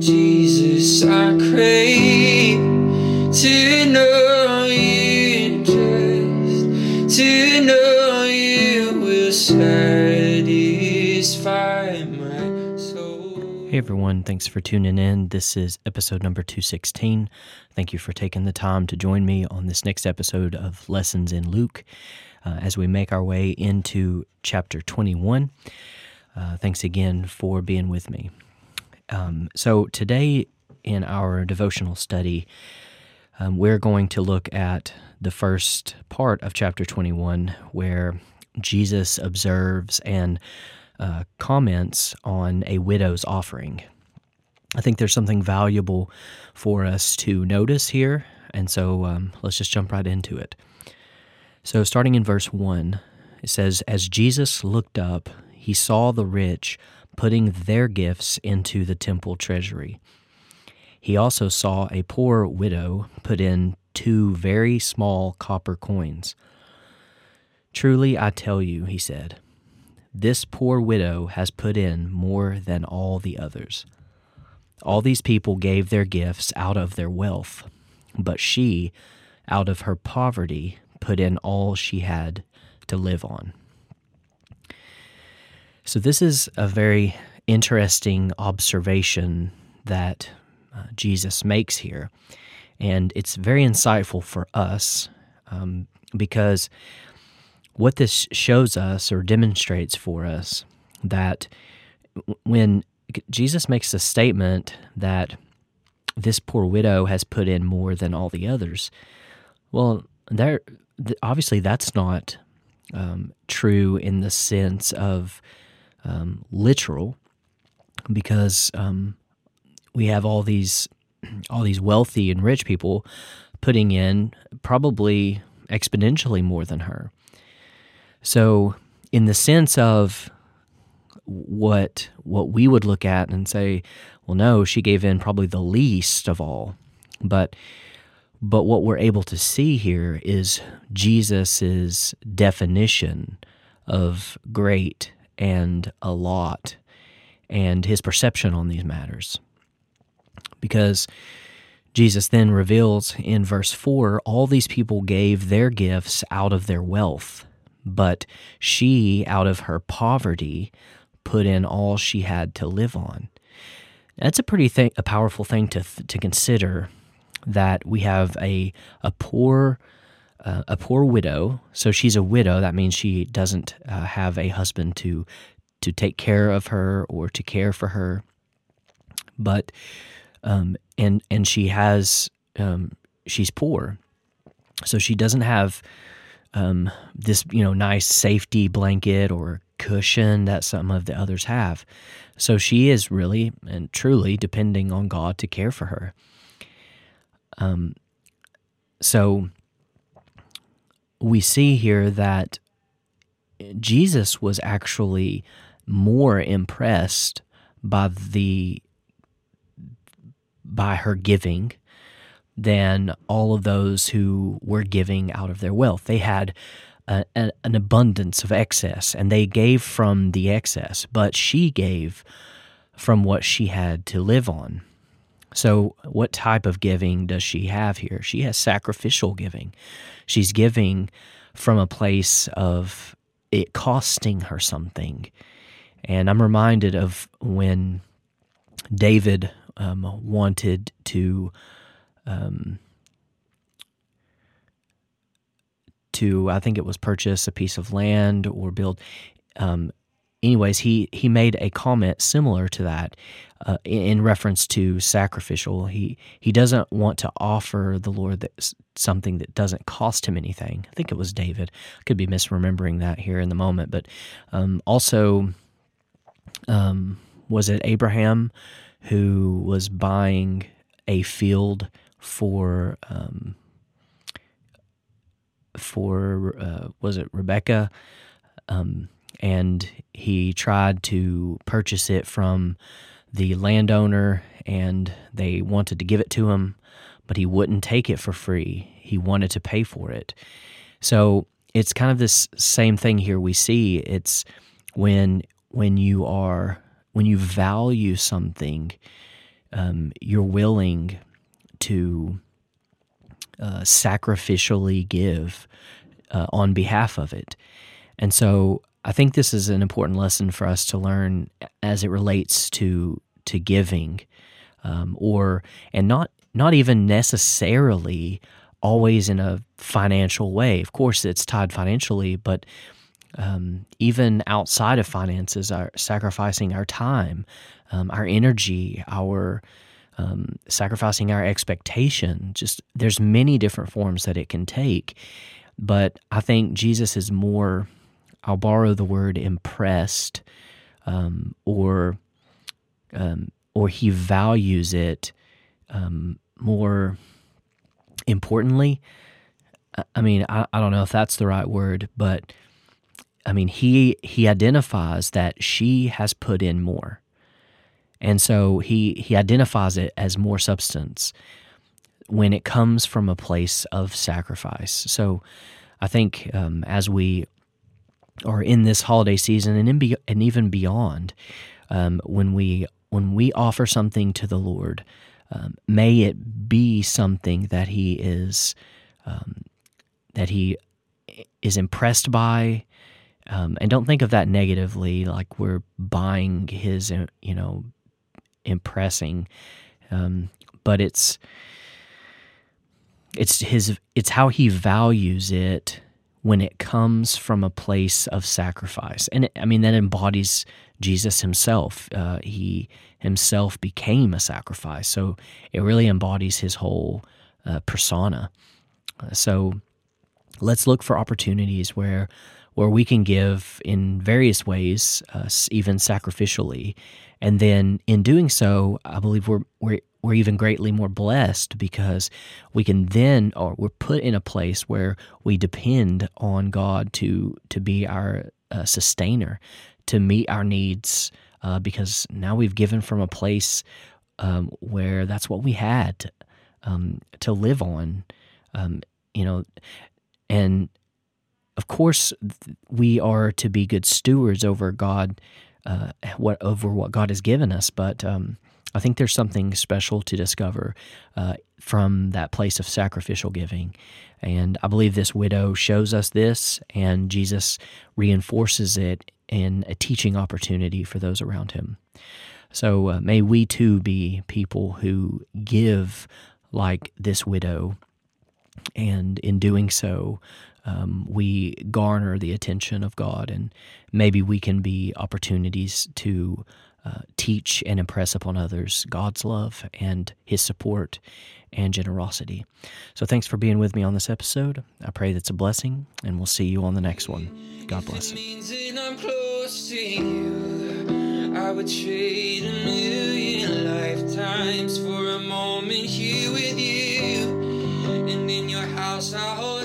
Jesus, I crave to know you. Hey everyone, thanks for tuning in. This is episode number 216. Thank you for taking the time to join me on this next episode of Lessons in Luke uh, as we make our way into chapter 21. Uh, thanks again for being with me. Um, so, today in our devotional study, um, we're going to look at the first part of chapter 21 where Jesus observes and uh, comments on a widow's offering. I think there's something valuable for us to notice here, and so um, let's just jump right into it. So, starting in verse 1, it says, As Jesus looked up, he saw the rich putting their gifts into the temple treasury. He also saw a poor widow put in two very small copper coins. Truly, I tell you, he said, this poor widow has put in more than all the others. All these people gave their gifts out of their wealth, but she, out of her poverty, put in all she had to live on. So, this is a very interesting observation that uh, Jesus makes here. And it's very insightful for us um, because what this shows us or demonstrates for us that when Jesus makes a statement that this poor widow has put in more than all the others, well, there obviously that's not um, true in the sense of um, literal, because um, we have all these all these wealthy and rich people putting in probably exponentially more than her. So, in the sense of what what we would look at and say, well, no, she gave in probably the least of all, but but what we're able to see here is Jesus's definition of great and a lot and his perception on these matters. Because Jesus then reveals in verse 4 all these people gave their gifts out of their wealth, but she, out of her poverty, put in all she had to live on. That's a pretty thing, a powerful thing to, to consider that we have a, a poor a poor widow. So she's a widow. That means she doesn't uh, have a husband to to take care of her or to care for her. But um, and and she has um, she's poor, so she doesn't have um, this you know nice safety blanket or cushion that some of the others have. So she is really and truly depending on God to care for her. Um, so we see here that Jesus was actually more impressed by the by her giving than all of those who were giving out of their wealth. They had a, a, an abundance of excess and they gave from the excess, but she gave from what she had to live on. So, what type of giving does she have here? She has sacrificial giving. She's giving from a place of it costing her something. And I'm reminded of when David um, wanted to um, to I think it was purchase a piece of land or build. Um, anyways, he he made a comment similar to that uh, in reference to sacrificial. He he doesn't want to offer the Lord that, something that doesn't cost him anything. I think it was David. I could be misremembering that here in the moment, but um, also um, was it Abraham who was buying a field for um, for uh, was it Rebecca? Um, and he tried to purchase it from the landowner and they wanted to give it to him, but he wouldn't take it for free. He wanted to pay for it. So it's kind of this same thing here we see. It's when when you are when you value something um, you're willing to uh, sacrificially give uh, on behalf of it. And so I think this is an important lesson for us to learn as it relates to to giving, um, or and not not even necessarily always in a financial way. Of course, it's tied financially, but um, even outside of finances, our sacrificing our time, um, our energy, our um, sacrificing our expectation. Just there's many different forms that it can take, but I think Jesus is more. I'll borrow the word impressed, um, or um, or he values it um, more importantly. I mean, I, I don't know if that's the right word, but I mean, he he identifies that she has put in more. And so he he identifies it as more substance when it comes from a place of sacrifice. So I think um, as we are in this holiday season and in be, and even beyond, um, when we when we offer something to the Lord, um, may it be something that He is um, that He is impressed by. Um, and don't think of that negatively, like we're buying his, you know, impressing, um, but it's it's his it's how he values it when it comes from a place of sacrifice, and I mean that embodies Jesus himself. Uh, he himself became a sacrifice, so it really embodies his whole uh, persona. Uh, so let's look for opportunities where where we can give in various ways, uh, even sacrificially, and then in doing so, I believe we're we're we're even greatly more blessed because we can then or we're put in a place where we depend on God to to be our uh, sustainer, to meet our needs, uh, because now we've given from a place um, where that's what we had um, to live on, um, you know, and of course we are to be good stewards over God uh, what over what God has given us. But um, I think there's something special to discover uh, from that place of sacrificial giving. And I believe this widow shows us this, and Jesus reinforces it in a teaching opportunity for those around him. So uh, may we too be people who give like this widow, and in doing so, um, we garner the attention of God, and maybe we can be opportunities to uh, teach and impress upon others God's love and His support and generosity. So, thanks for being with me on this episode. I pray that's a blessing, and we'll see you on the next one. God bless. I would trade a million lifetimes for a moment here with you. And in your house, I hold.